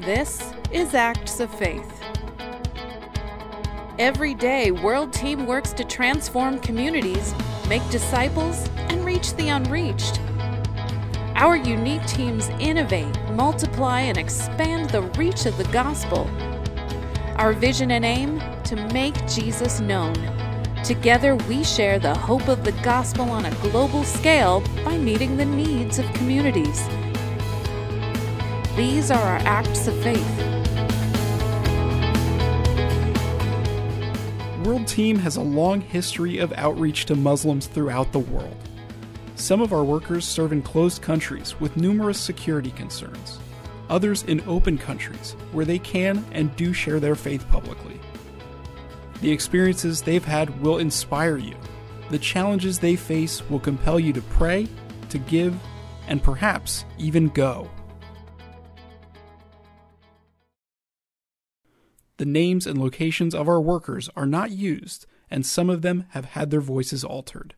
This is Acts of Faith. Every day, World Team works to transform communities, make disciples, and reach the unreached. Our unique teams innovate, multiply, and expand the reach of the gospel. Our vision and aim to make Jesus known. Together, we share the hope of the gospel on a global scale by meeting the needs of communities. These are our acts of faith. World Team has a long history of outreach to Muslims throughout the world. Some of our workers serve in closed countries with numerous security concerns, others in open countries where they can and do share their faith publicly. The experiences they've had will inspire you. The challenges they face will compel you to pray, to give, and perhaps even go. The names and locations of our workers are not used, and some of them have had their voices altered.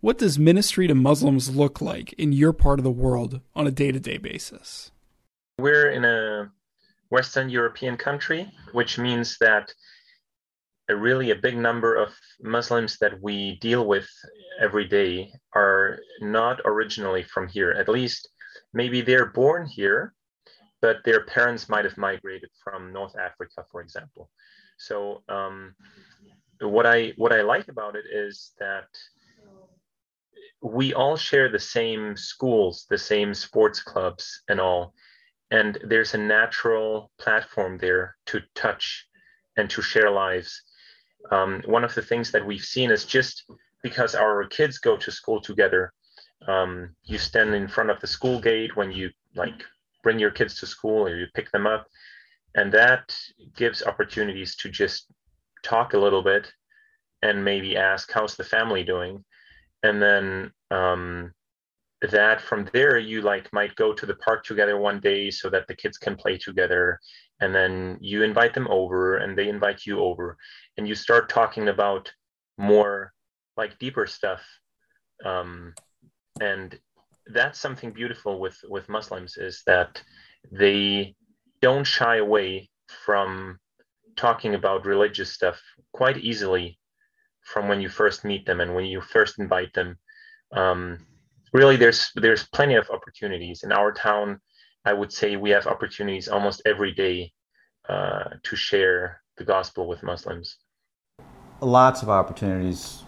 What does ministry to Muslims look like in your part of the world on a day to day basis? We're in a Western European country, which means that a really a big number of Muslims that we deal with every day are not originally from here. At least maybe they're born here, but their parents might have migrated from North Africa, for example. So um, what I what I like about it is that we all share the same schools, the same sports clubs, and all, and there's a natural platform there to touch and to share lives. Um, one of the things that we've seen is just because our kids go to school together, um, you stand in front of the school gate when you like bring your kids to school or you pick them up. And that gives opportunities to just talk a little bit and maybe ask how's the family doing? And then um, that from there you like might go to the park together one day so that the kids can play together. And then you invite them over and they invite you over. And you start talking about more like deeper stuff um, and that's something beautiful with with Muslims is that they don't shy away from talking about religious stuff quite easily from when you first meet them and when you first invite them. Um, really, there's there's plenty of opportunities in our town. I would say we have opportunities almost every day uh, to share the gospel with Muslims. Lots of opportunities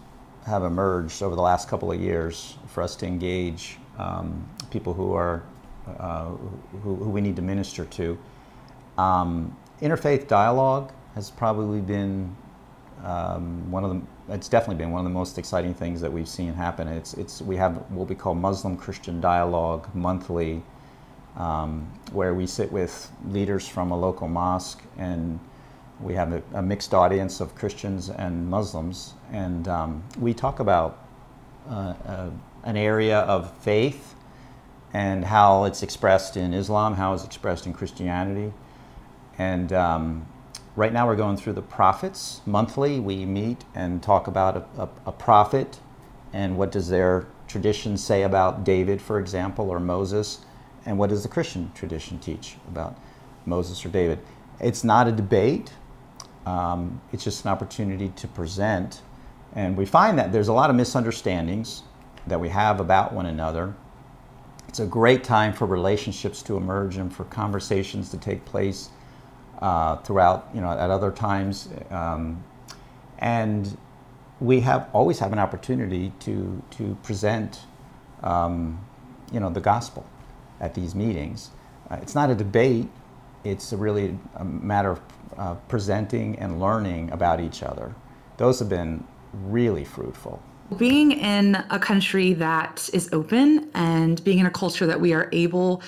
have emerged over the last couple of years for us to engage um, people who are uh, who, who, we need to minister to. Um, interfaith dialogue has probably been um, one of the it's definitely been one of the most exciting things that we've seen happen. It's it's we have what we call Muslim Christian dialogue monthly, um, where we sit with leaders from a local mosque and we have a, a mixed audience of Christians and Muslims, and um, we talk about uh, uh, an area of faith and how it's expressed in Islam, how it's expressed in Christianity. And um, right now we're going through the prophets. Monthly, we meet and talk about a, a, a prophet and what does their tradition say about David, for example, or Moses, and what does the Christian tradition teach about Moses or David. It's not a debate. Um, it's just an opportunity to present. And we find that there's a lot of misunderstandings that we have about one another. It's a great time for relationships to emerge and for conversations to take place uh, throughout, you know, at other times. Um, and we have always have an opportunity to, to present, um, you know, the gospel at these meetings. Uh, it's not a debate. It's really a matter of uh, presenting and learning about each other. Those have been really fruitful. Being in a country that is open and being in a culture that we are able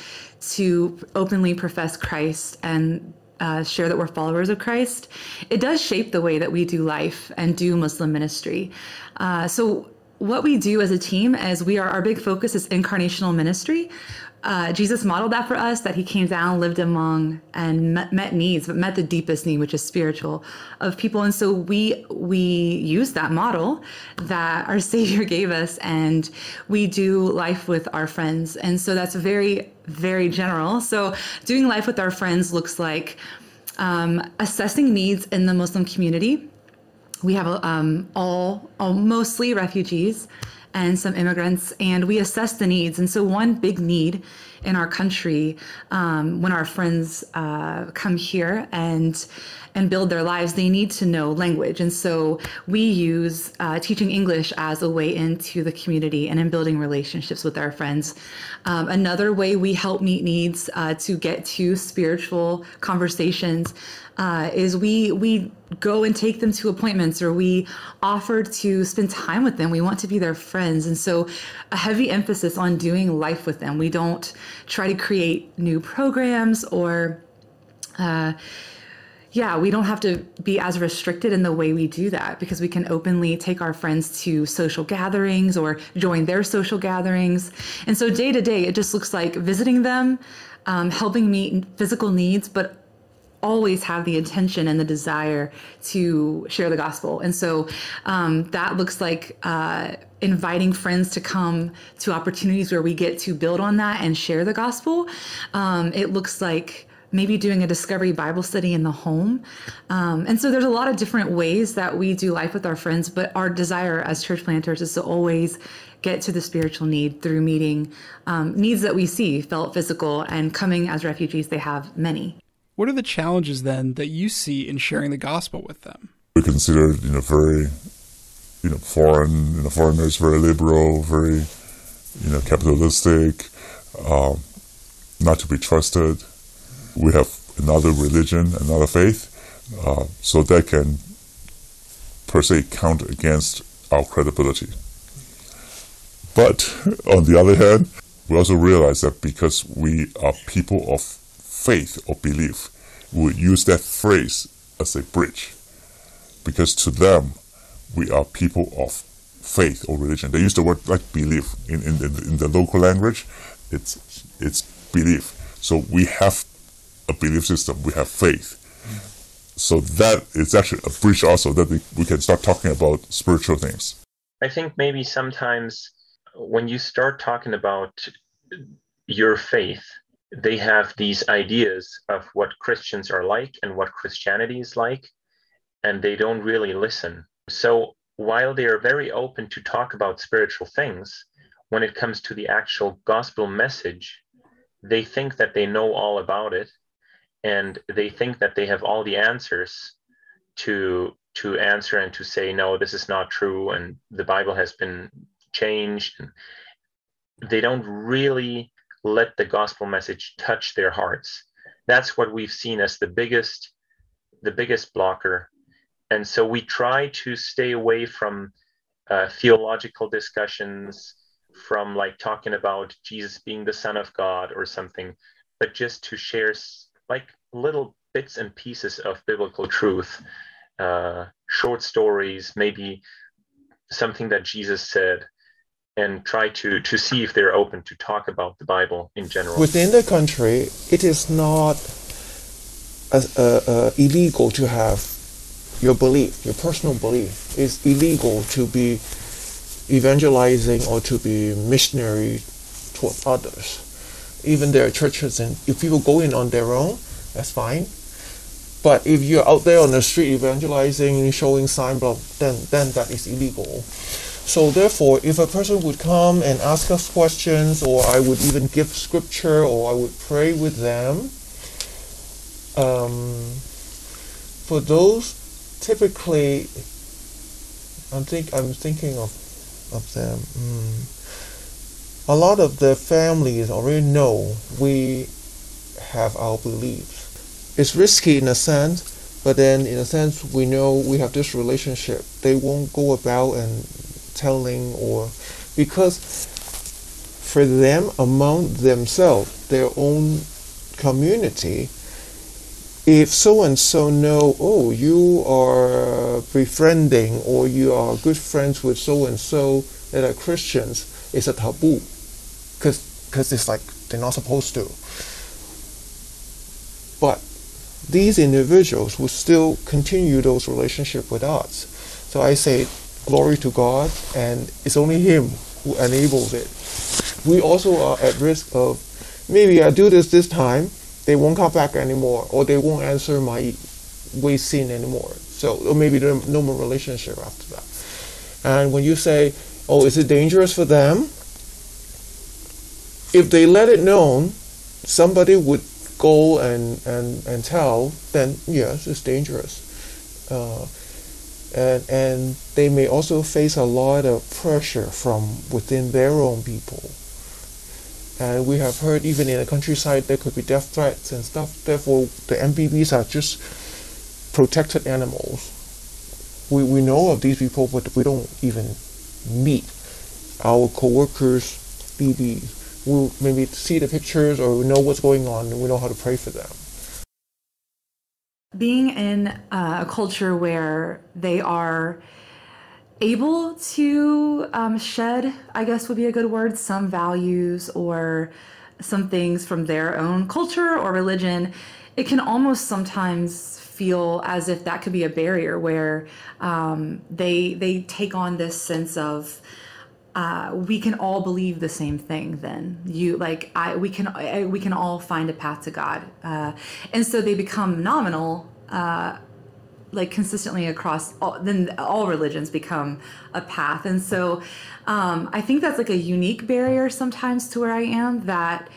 to openly profess Christ and uh, share that we're followers of Christ, it does shape the way that we do life and do Muslim ministry. Uh, so, what we do as a team is we are our big focus is incarnational ministry. Uh, Jesus modeled that for us that he came down, lived among, and met, met, needs, but met the deepest need, which is spiritual, of people. And so we we use that model that our Savior gave us, and we do life with our friends. And so that's very very general. So doing life with our friends looks like um, assessing needs in the Muslim community. We have um, all, all mostly refugees and some immigrants, and we assess the needs. And so, one big need in our country um, when our friends uh, come here and and build their lives, they need to know language. And so we use uh, teaching English as a way into the community and in building relationships with our friends. Um, another way we help meet needs uh, to get to spiritual conversations uh, is we we go and take them to appointments or we offer to spend time with them. We want to be their friends, and so a heavy emphasis on doing life with them. We don't try to create new programs or. Uh, yeah, we don't have to be as restricted in the way we do that because we can openly take our friends to social gatherings or join their social gatherings. And so day to day, it just looks like visiting them, um, helping meet physical needs, but always have the intention and the desire to share the gospel. And so um, that looks like uh, inviting friends to come to opportunities where we get to build on that and share the gospel. Um, it looks like maybe doing a discovery Bible study in the home. Um, and so there's a lot of different ways that we do life with our friends, but our desire as church planters is to always get to the spiritual need through meeting um, needs that we see, felt physical, and coming as refugees, they have many. What are the challenges then that you see in sharing the gospel with them? We consider you know very you know foreign you know foreigners very liberal, very you know capitalistic, um, not to be trusted. We have another religion, another faith, uh, so that can per se count against our credibility. But on the other hand, we also realize that because we are people of faith or belief would use that phrase as a bridge. Because to them, we are people of faith or religion. They use the word like belief in, in, in the local language. It's it's belief. So we have a belief system. We have faith. So that is actually a bridge also that we, we can start talking about spiritual things. I think maybe sometimes when you start talking about your faith, they have these ideas of what Christians are like and what Christianity is like, and they don't really listen. So while they are very open to talk about spiritual things, when it comes to the actual gospel message, they think that they know all about it and they think that they have all the answers to to answer and to say no this is not true and the bible has been changed they don't really let the gospel message touch their hearts. That's what we've seen as the biggest, the biggest blocker. And so we try to stay away from uh, theological discussions, from like talking about Jesus being the Son of God or something, but just to share like little bits and pieces of biblical truth, uh, short stories, maybe something that Jesus said, and try to, to see if they're open to talk about the Bible in general. Within the country, it is not illegal to have your belief, your personal belief. It's illegal to be evangelizing or to be missionary toward others. Even there are churches, and if people go in on their own, that's fine. But if you're out there on the street evangelizing, and showing sign, then then that is illegal. So therefore, if a person would come and ask us questions, or I would even give scripture, or I would pray with them, um, for those, typically, I'm think I'm thinking of of them. Mm, a lot of the families already know we have our beliefs. It's risky in a sense, but then in a sense we know we have this relationship. They won't go about and telling or because for them among themselves their own community if so and so know oh you are befriending or you are good friends with so and so that are christians it's a taboo because it's like they're not supposed to. But these individuals will still continue those relationships with us. So I say, glory to God, and it's only Him who enables it. We also are at risk of maybe I do this this time, they won't come back anymore, or they won't answer my Weixin anymore. So or maybe no more relationship after that. And when you say, oh, is it dangerous for them? If they let it known, somebody would go and, and, and tell, then yes, it's dangerous. Uh, and, and they may also face a lot of pressure from within their own people. And we have heard even in the countryside there could be death threats and stuff. Therefore, the MBBs are just protected animals. We, we know of these people, but we don't even meet our co-workers, BBs we'll maybe see the pictures or we know what's going on and we know how to pray for them. Being in a culture where they are able to um, shed, I guess would be a good word, some values or some things from their own culture or religion, it can almost sometimes feel as if that could be a barrier where um, they they take on this sense of uh, we can all believe the same thing then you like i we can I, we can all find a path to god uh, and so they become nominal uh, like consistently across all, then all religions become a path and so um, i think that's like a unique barrier sometimes to where i am that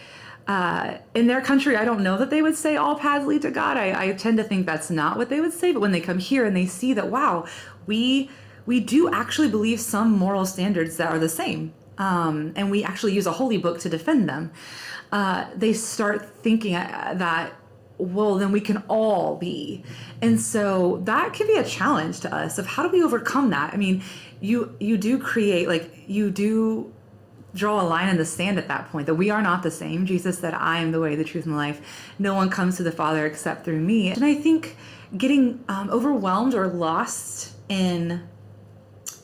uh, in their country, I don't know that they would say all paths lead to God. I, I tend to think that's not what they would say. But when they come here and they see that, wow, we we do actually believe some moral standards that are the same. Um, and we actually use a holy book to defend them. Uh, they start thinking uh, that, well, then we can all be. And so that can be a challenge to us of how do we overcome that? I mean, you you do create like you do draw a line in the sand at that point that we are not the same. Jesus said, I am the way, the truth, and the life. No one comes to the Father except through me. And I think getting um, overwhelmed or lost in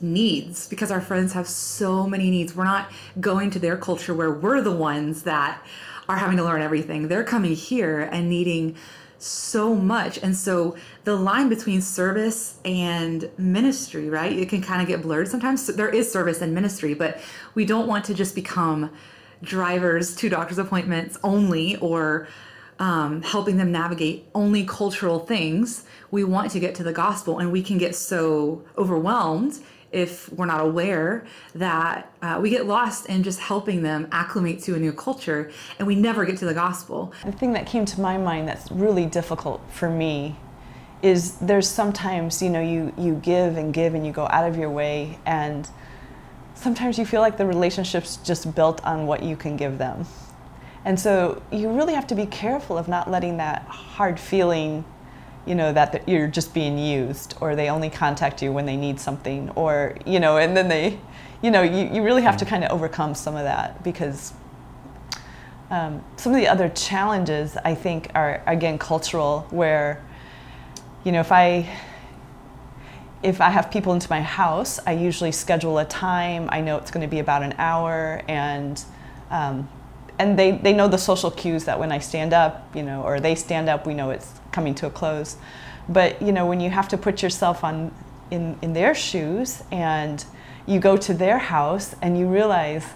needs because our friends have so many needs. We're not going to their culture where we're the ones that are having to learn everything. They're coming here and needing so much. And so the line between service and ministry, right? It can kind of get blurred sometimes. So there is service and ministry, but we don't want to just become drivers to doctor's appointments only or um, helping them navigate only cultural things. We want to get to the gospel, and we can get so overwhelmed if we're not aware that uh, we get lost in just helping them acclimate to a new culture and we never get to the gospel. The thing that came to my mind that's really difficult for me is there's sometimes, you know, you, you give and give and you go out of your way and sometimes you feel like the relationship's just built on what you can give them. And so you really have to be careful of not letting that hard feeling you know that you're just being used or they only contact you when they need something or you know and then they you know you, you really have to kind of overcome some of that because um, some of the other challenges i think are again cultural where you know if i if i have people into my house i usually schedule a time i know it's going to be about an hour and um, and they, they know the social cues that when I stand up, you know, or they stand up, we know it's coming to a close. But you know, when you have to put yourself on in, in their shoes and you go to their house and you realize,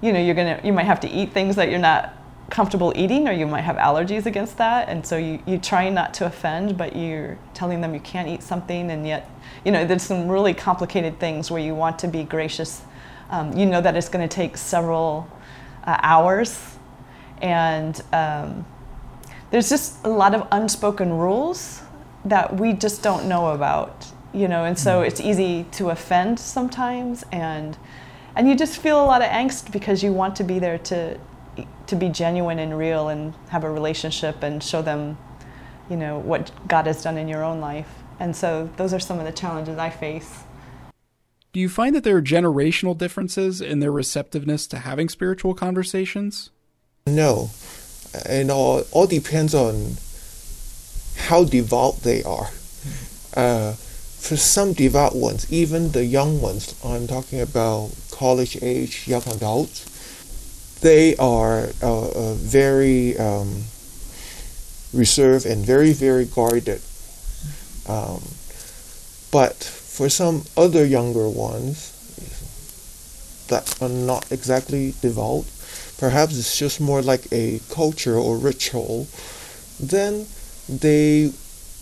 you know, you're gonna you might have to eat things that you're not comfortable eating or you might have allergies against that. And so you, you try not to offend but you're telling them you can't eat something. And yet you know there's some really complicated things where you want to be gracious. Um, you know that it's going to take several uh, hours. And um, there's just a lot of unspoken rules that we just don't know about you know and so mm. it's easy to offend sometimes and and you just feel a lot of angst because you want to be there to to be genuine and real and have a relationship and show them you know what God has done in your own life. And so those are some of the challenges I face. Do you find that there are generational differences in their receptiveness to having spiritual conversations? No and all, all depends on how devout they are. Uh, for some devout ones, even the young ones, I'm talking about college age young adults, they are uh, uh, very um, reserved and very, very guarded. Um, but for some other younger ones that are not exactly devout, perhaps it's just more like a culture or ritual, then they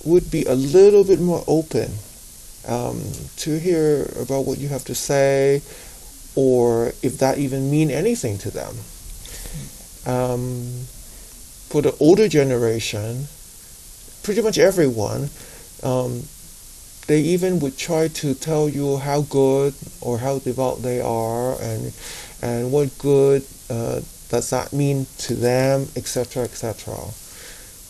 would be a little bit more open um, to hear about what you have to say or if that even mean anything to them. Um, for the older generation, pretty much everyone, um, they even would try to tell you how good or how devout they are and and what good uh, does that mean to them, etc., etc.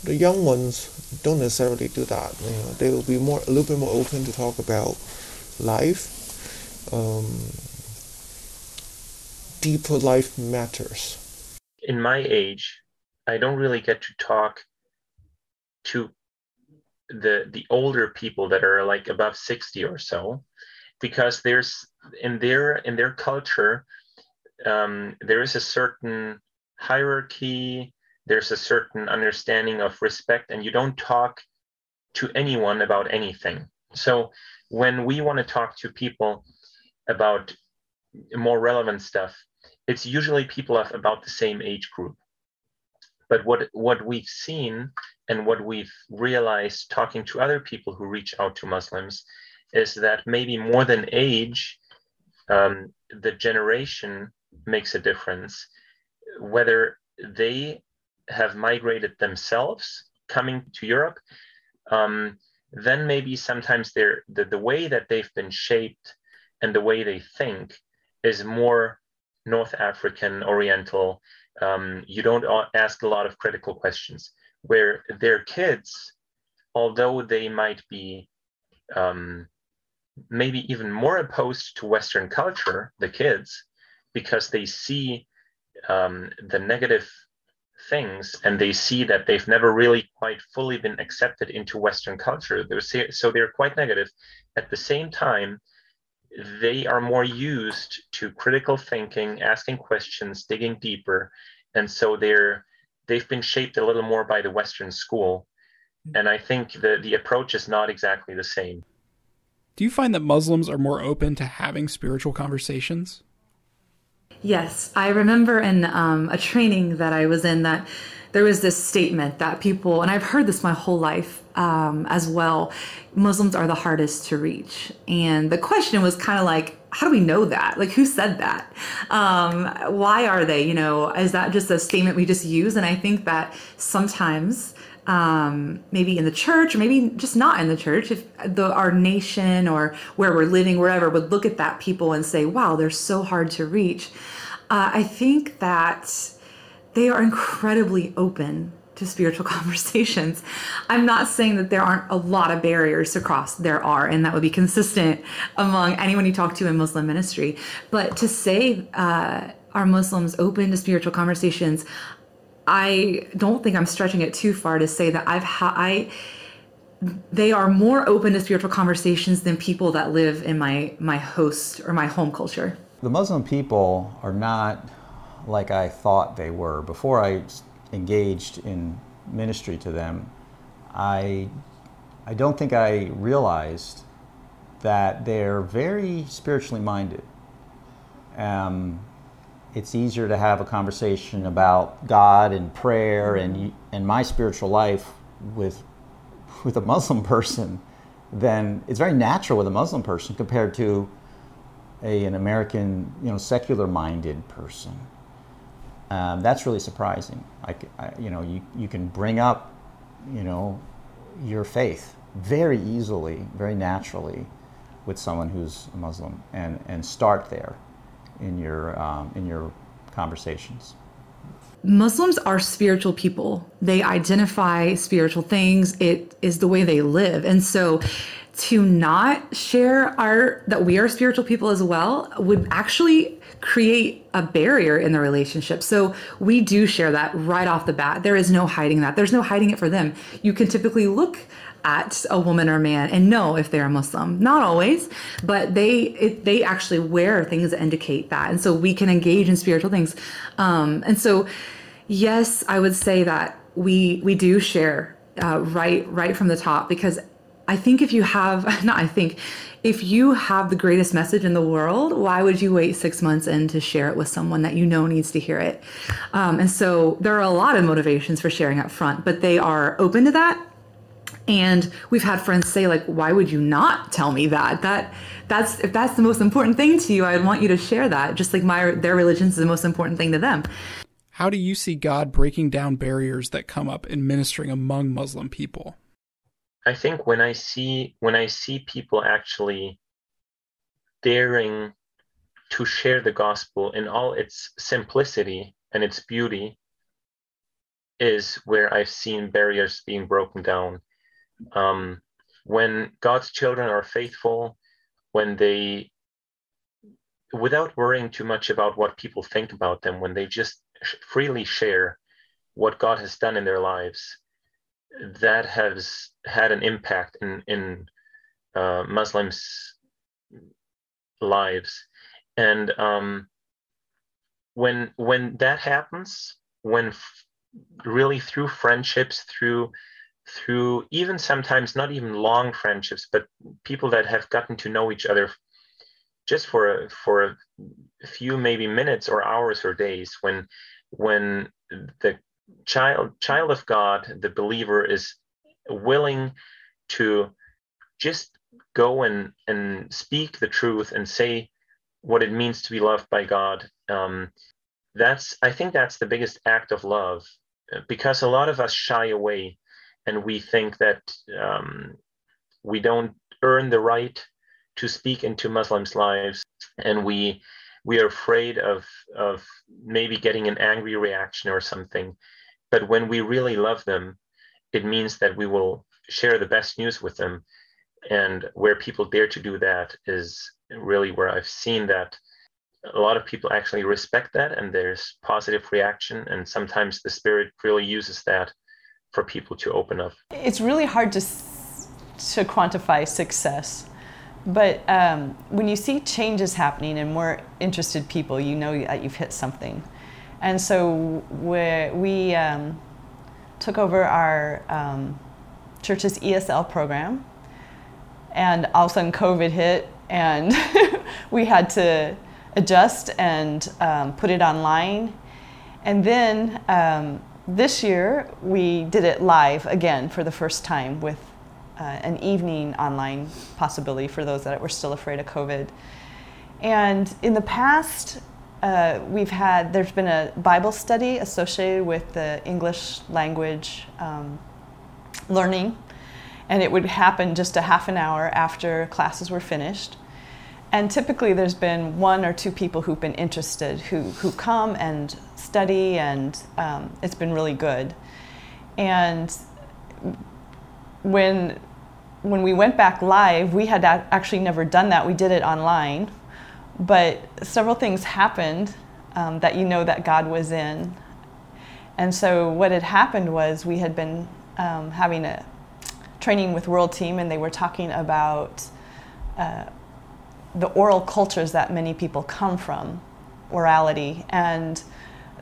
The young ones don't necessarily do that. You know, they will be more a little bit more open to talk about life. Um, deeper life matters. In my age, I don't really get to talk to the the older people that are like above 60 or so because there's in their in their culture um, there is a certain hierarchy there's a certain understanding of respect and you don't talk to anyone about anything. So when we want to talk to people about more relevant stuff it's usually people of about the same age group. But what what we've seen and what we've realized talking to other people who reach out to muslims is that maybe more than age um, the generation makes a difference whether they have migrated themselves coming to Europe, um, then maybe sometimes they're, the, the way that they've been shaped and the way they think is more North African, Oriental. Um, you don't ask a lot of critical questions. Where their kids, although they might be um, maybe even more opposed to Western culture, the kids, because they see um, the negative things and they see that they've never really quite fully been accepted into Western culture. So they're quite negative. At the same time, they are more used to critical thinking, asking questions, digging deeper, and so they're they've been shaped a little more by the Western school. And I think the the approach is not exactly the same. Do you find that Muslims are more open to having spiritual conversations? Yes, I remember in um, a training that I was in that there was this statement that people, and I've heard this my whole life um, as well, Muslims are the hardest to reach. And the question was kind of like, how do we know that? Like, who said that? Um, why are they? You know, is that just a statement we just use? And I think that sometimes um, maybe in the church or maybe just not in the church if the, our nation or where we're living wherever would look at that people and say wow they're so hard to reach uh, i think that they are incredibly open to spiritual conversations. I'm not saying that there aren't a lot of barriers to cross. There are, and that would be consistent among anyone you talk to in Muslim ministry. But to say, uh, are Muslims open to spiritual conversations? I don't think I'm stretching it too far to say that I've had I they are more open to spiritual conversations than people that live in my my host or my home culture. The Muslim people are not like I thought they were before I engaged in ministry to them. I I don't think I realized that they're very spiritually minded. Um, it's easier to have a conversation about God and prayer and and my spiritual life with with a Muslim person than it's very natural with a Muslim person compared to a, an American, you know, secular minded person. Um, that's really surprising. I, you know, you, you can bring up, you know, your faith very easily, very naturally with someone who's a Muslim and, and start there in your um, in your conversations? Muslims are spiritual people. They identify spiritual things. It is the way they live. And so to not share our that we are spiritual people as well would actually create a barrier in the relationship. So we do share that right off the bat. There is no hiding that. There's no hiding it for them. You can typically look at a woman or man and know if they're Muslim. Not always, but they it, they actually wear things that indicate that, and so we can engage in spiritual things. Um, and so, yes, I would say that we we do share uh, right right from the top because I think if you have not I think if you have the greatest message in the world, why would you wait six months in to share it with someone that you know needs to hear it? Um, and so there are a lot of motivations for sharing up front, but they are open to that. And we've had friends say like why would you not tell me that? That that's if that's the most important thing to you i'd want you to share that. Just like my their religion is the most important thing to them. How do you see god breaking down barriers that come up in ministering among muslim people i think when i see when i see people actually daring to share the gospel in all its simplicity and its beauty is where i've seen barriers being broken down. Um, when God's children are faithful, when they, without worrying too much about what people think about them, when they just freely share what God has done in their lives, that has had an impact in in uh, Muslims' lives, and um, when when that happens, when f- really through friendships, through through even sometimes not even long friendships, but people that have gotten to know each other just for a, for a few maybe minutes or hours or days when when the child child of God, the believer is willing to just go and and speak the truth and say what it means to be loved by God. Um, that's I think that's the biggest act of love because a lot of us shy away and we think that um, we don't earn the right to speak into Muslims' lives, and we we are afraid of of maybe getting an angry reaction or something. But when we really love them, it means that we will share the best news with them. And where people dare to do that is really where I've seen that a lot of people actually respect that and there's positive reaction. And sometimes the spirit really uses that for people to open up? It's really hard to, to quantify success. But um, when you see changes happening and more interested people, you know that you've hit something. And so we, um, took over our um, church's ESL program, and all of a sudden COVID hit, and we had to adjust and um, put it online. And then um, this year, we did it live again for the first time with uh, an evening online possibility for those that were still afraid of COVID. And in the past, uh, we've had, there's been a Bible study associated with the English language um, learning, and it would happen just a half an hour after classes were finished. And typically, there's been one or two people who've been interested who, who come and study, and um, it's been really good. And when when we went back live, we had actually never done that. We did it online, but several things happened um, that you know that God was in. And so what had happened was we had been um, having a training with World Team, and they were talking about uh, the oral cultures that many people come from, orality, and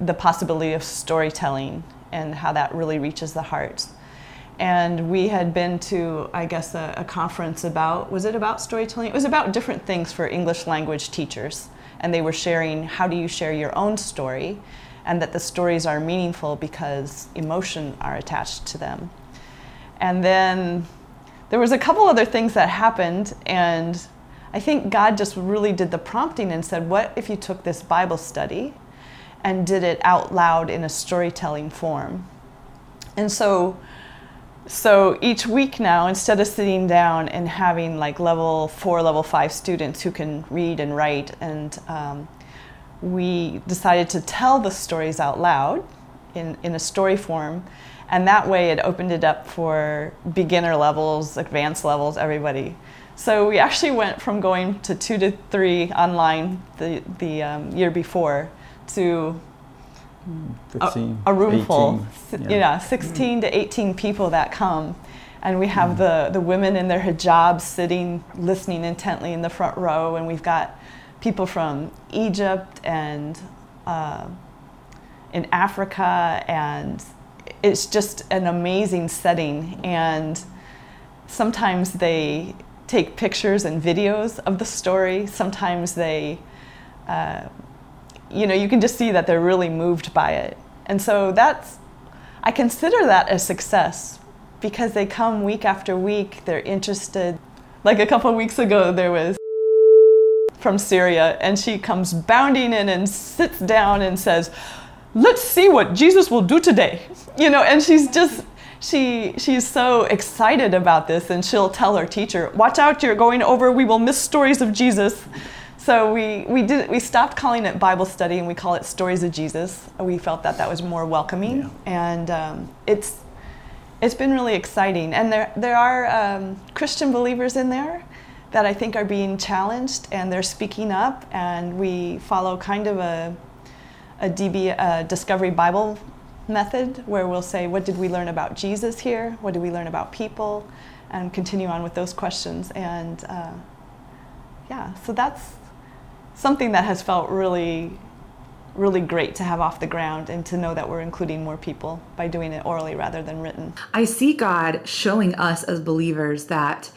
the possibility of storytelling and how that really reaches the heart. And we had been to, I guess, a, a, conference about, was it about storytelling? It was about different things for English language teachers. And they were sharing how do you share your own story and that the stories are meaningful because emotion are attached to them. And then there was a couple other things that happened and I think God just really did the prompting and said, what if you took this Bible study and did it out loud in a storytelling form. And so so each week now, instead of sitting down and having like level four, level five students who can read and write, and um, we decided to tell the stories out loud in, in a story form And that way it opened it up for beginner levels, advanced levels, everybody. So we actually went from going to two to three online the, the um, year before to 15, a, a room 18, full, yeah. you know, 16 to 18 people that come. And we have the, the women in their hijabs sitting, listening intently in the front row. And we've got people from Egypt and uh, in Africa. And it's just an amazing setting. And sometimes they take pictures and videos of the story. Sometimes they, uh, you know, you can just see that they're really moved by it. And so that's, I consider that a success because they come week after week, they're interested. Like a couple weeks ago, there was from Syria, and she comes bounding in and sits down and says, Let's see what Jesus will do today. You know, and she's just, she she's so excited about this and she'll tell her teacher watch out you're going over we will miss stories of jesus so we, we did we stopped calling it bible study and we call it stories of jesus we felt that that was more welcoming Yeah. and um, it's it's been really exciting and there there are um, christian believers in there that i think are being challenged and they're speaking up and we follow kind of a a DB, uh, Discovery Bible method where we'll say, What did we learn about Jesus here? What did we learn about people? And continue on with those questions. And uh, yeah, so that's something that has felt really, really great to have off the ground and to know that we're including more people by doing it orally rather than written. I see God showing us as believers that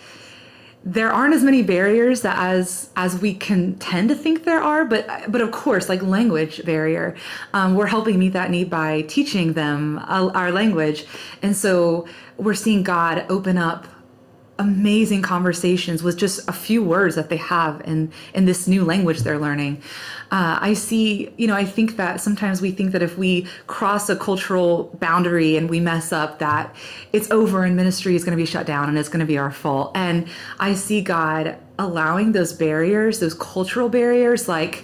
there aren't as many barriers as as we can tend to think there are but but of course like language barrier um, we're helping meet that need by teaching them uh, our language and so we're seeing god open up amazing conversations with just a few words that they have in in this new language they're learning. Uh, i see you know i think that sometimes we think that if we cross a cultural boundary and we mess up that it's over and ministry is going to be shut down and it's going to be our fault. And i see god allowing those barriers those cultural barriers like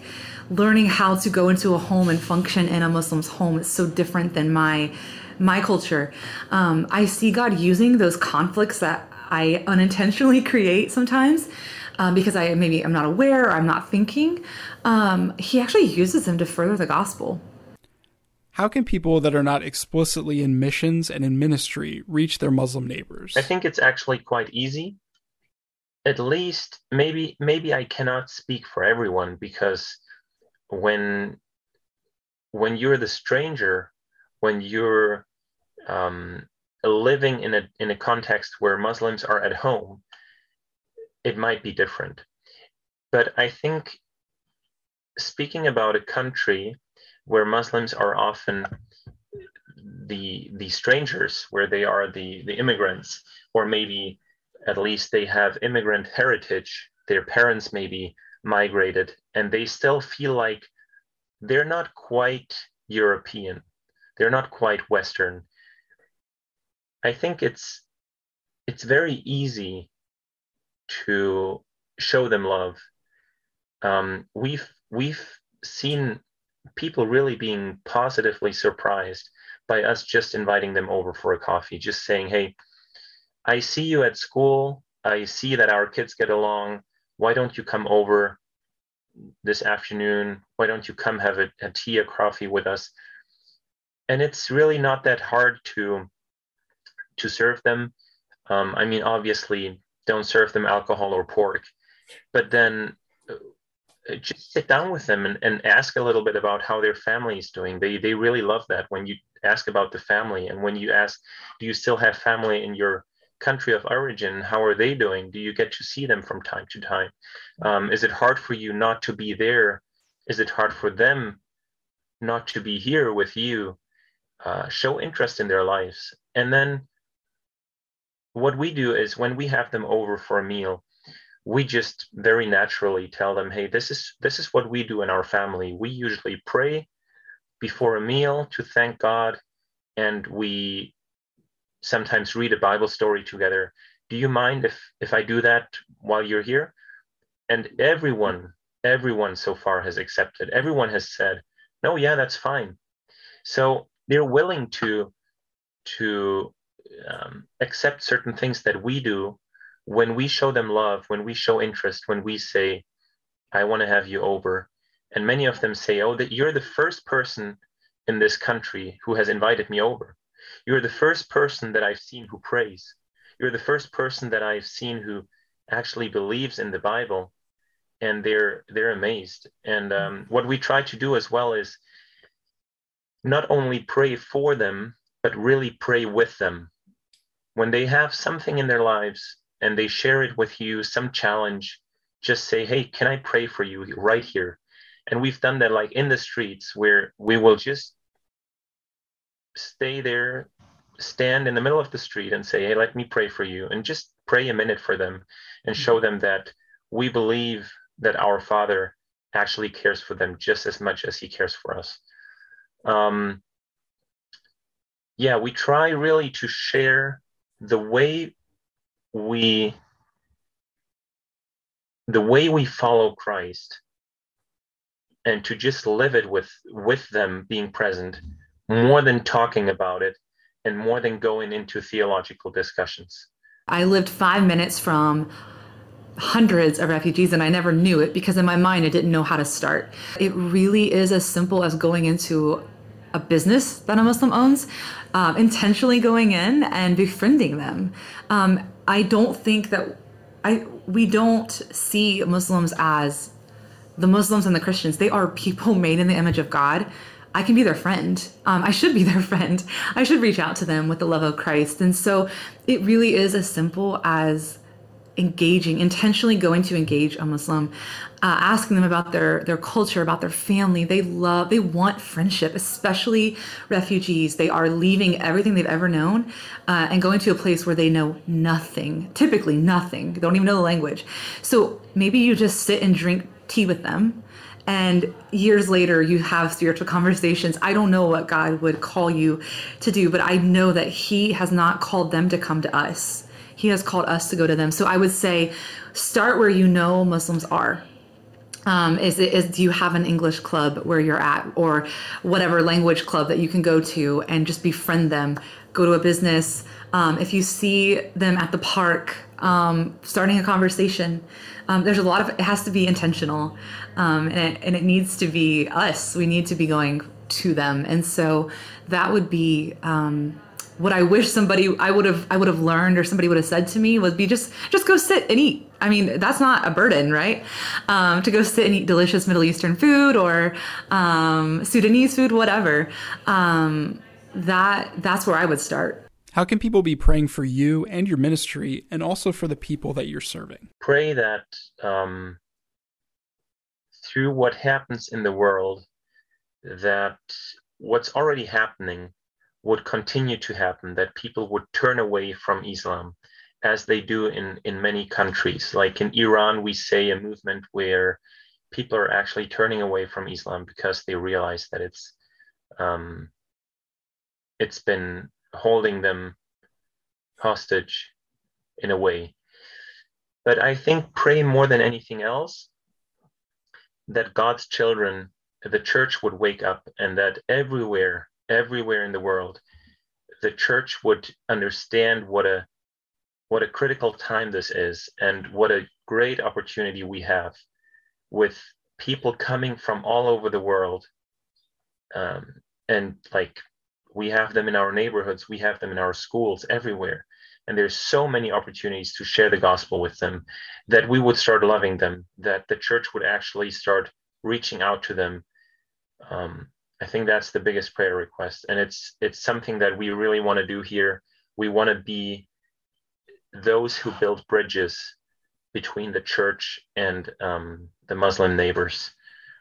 learning how to go into a home and function in a muslim's home. Is so different than my my culture. Um, i see god using those conflicts that I unintentionally create sometimes um, because I maybe I'm not aware or I'm not thinking. Um, he actually uses them to further the gospel. How can people that are not explicitly in missions and in ministry reach their Muslim neighbors? I think it's actually quite easy. At least maybe maybe I cannot speak for everyone because when when you're the stranger, when you're um, living in a in a context where Muslims are at home, it might be different. But I think speaking about a country where Muslims are often the the strangers, where they are the the immigrants, or maybe at least they have immigrant heritage, their parents maybe migrated, and they still feel like they're not quite European, they're not quite Western. I think it's it's very easy to show them love. Um, we've we've seen people really being positively surprised by us just inviting them over for a coffee, just saying, "Hey, I see you at school. I see that our kids get along. Why don't you come over this afternoon? Why don't you come have a, a tea or coffee with us?" And it's really not that hard to to serve them. Um, I mean, obviously, don't serve them alcohol or pork, but then uh, just sit down with them and, and ask a little bit about how their family is doing. They they really love that when you ask about the family and when you ask, do you still have family in your country of origin? How are they doing? Do you get to see them from time to time? Um, is it hard for you not to be there? Is it hard for them not to be here with you? Uh, show interest in their lives, and then what we do is when we have them over for a meal we just very naturally tell them hey this is this is what we do in our family. We usually pray before a meal to thank god and we sometimes read a bible story together. Do you mind if if i do that while you're here? And everyone everyone so far has accepted. Everyone has said no yeah that's fine. So they're willing to to um, accept certain things that we do when we show them love, when we show interest, when we say, I want to have you over. And many of them say, Oh, that you're the first person in this country who has invited me over. You're the first person that I've seen who prays. You're the first person that I've seen who actually believes in the Bible. And they're they're amazed. And um, what we try to do as well is not only pray for them, but really pray with them. When they have something in their lives and they share it with you, some challenge, just say, Hey, can I pray for you right here? And we've done that like in the streets where we will just stay there, stand in the middle of the street and say, Hey, let me pray for you. And just pray a minute for them and show them that we believe that our Father actually cares for them just as much as He cares for us. Um, yeah, we try really to share the way we the way we follow Christ and to just live it with with them being present more than talking about it and more than going into theological discussions. I lived 5 minutes from hundreds of refugees and I never knew it because in my mind I didn't know how to start. It really is as simple as going into a business that a Muslim owns, um, intentionally going in and befriending them. Um, I don't think that I we don't see Muslims as the Muslims and the Christians. They are people made in the image of God. I can be their friend. Um, I should be their friend. I should reach out to them with the love of Christ. And so it really is as simple as engaging, intentionally going to engage a Muslim, uh, asking them about their their culture, about their family. They love, they want friendship, especially refugees. They are leaving everything they've ever known uh, and going to a place where they know nothing, typically nothing. They don't even know the language. So maybe you just sit and drink tea with them. And years later, you have spiritual conversations. I don't know what God would call you to do, but I know that He has not called them to come to us he has called us to go to them. So I would say start where you know Muslims are. Um, is, is do you have an English club where you're at or whatever language club that you can go to and just befriend them? Go to a business. Um, if you see them at the park, um, starting a conversation. Um, there's a lot of it has to be intentional, um, and it, and it needs to be us. We need to be going to them, and so that would be um, what I wish somebody I would have I would have learned or somebody would have said to me would be just just go sit and eat. I mean, that's not a burden, right? Um, to go sit and eat delicious Middle Eastern food or um, Sudanese food, whatever. Um, that that's where I would start. How can people be praying for you and your ministry, and also for the people that you're serving? Pray that um, through what happens in the world, that what's already happening would continue to happen, that people would turn away from Islam as they do in, in many countries. Like in Iran, we say a movement where people are actually turning away from Islam because they realize that it's um, it's been holding them hostage in a way. But I think pray more than anything else that God's children, the church would wake up and that everywhere everywhere in the world, the church would understand what a what a critical time this is and what a great opportunity we have with people coming from all over the world um, and like we have them in our neighborhoods we have them in our schools everywhere. And there's so many opportunities to share the gospel with them that we would start loving them that the church would actually start reaching out to them um, I think that's the biggest prayer request, and it's it's something that we really want to do here. We want to be those who build bridges between the church and um, the Muslim neighbors,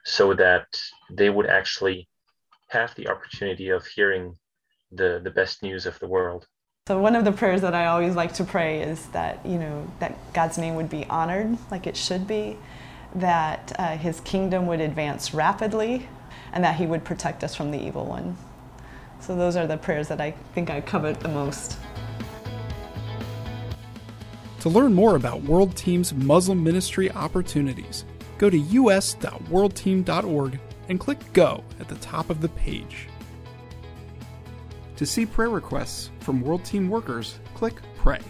so that they would actually have the opportunity of hearing the the best news of the world. So one of the prayers that I always like to pray is that you know that God's name would be honored like it should be, that uh, His kingdom would advance rapidly, and that He would protect us from the evil one. So those are the prayers that I think I covered the most. To learn more about World Team's Muslim ministry opportunities, go to us.worldteam.org and click Go at the top of the page. To see prayer requests from World Team workers, click Pray.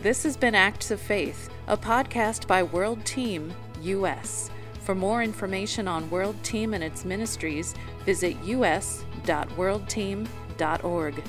This has been Acts of Faith, a podcast by World Team US. For more information on World Team and its ministries, visit us.worldteam.org.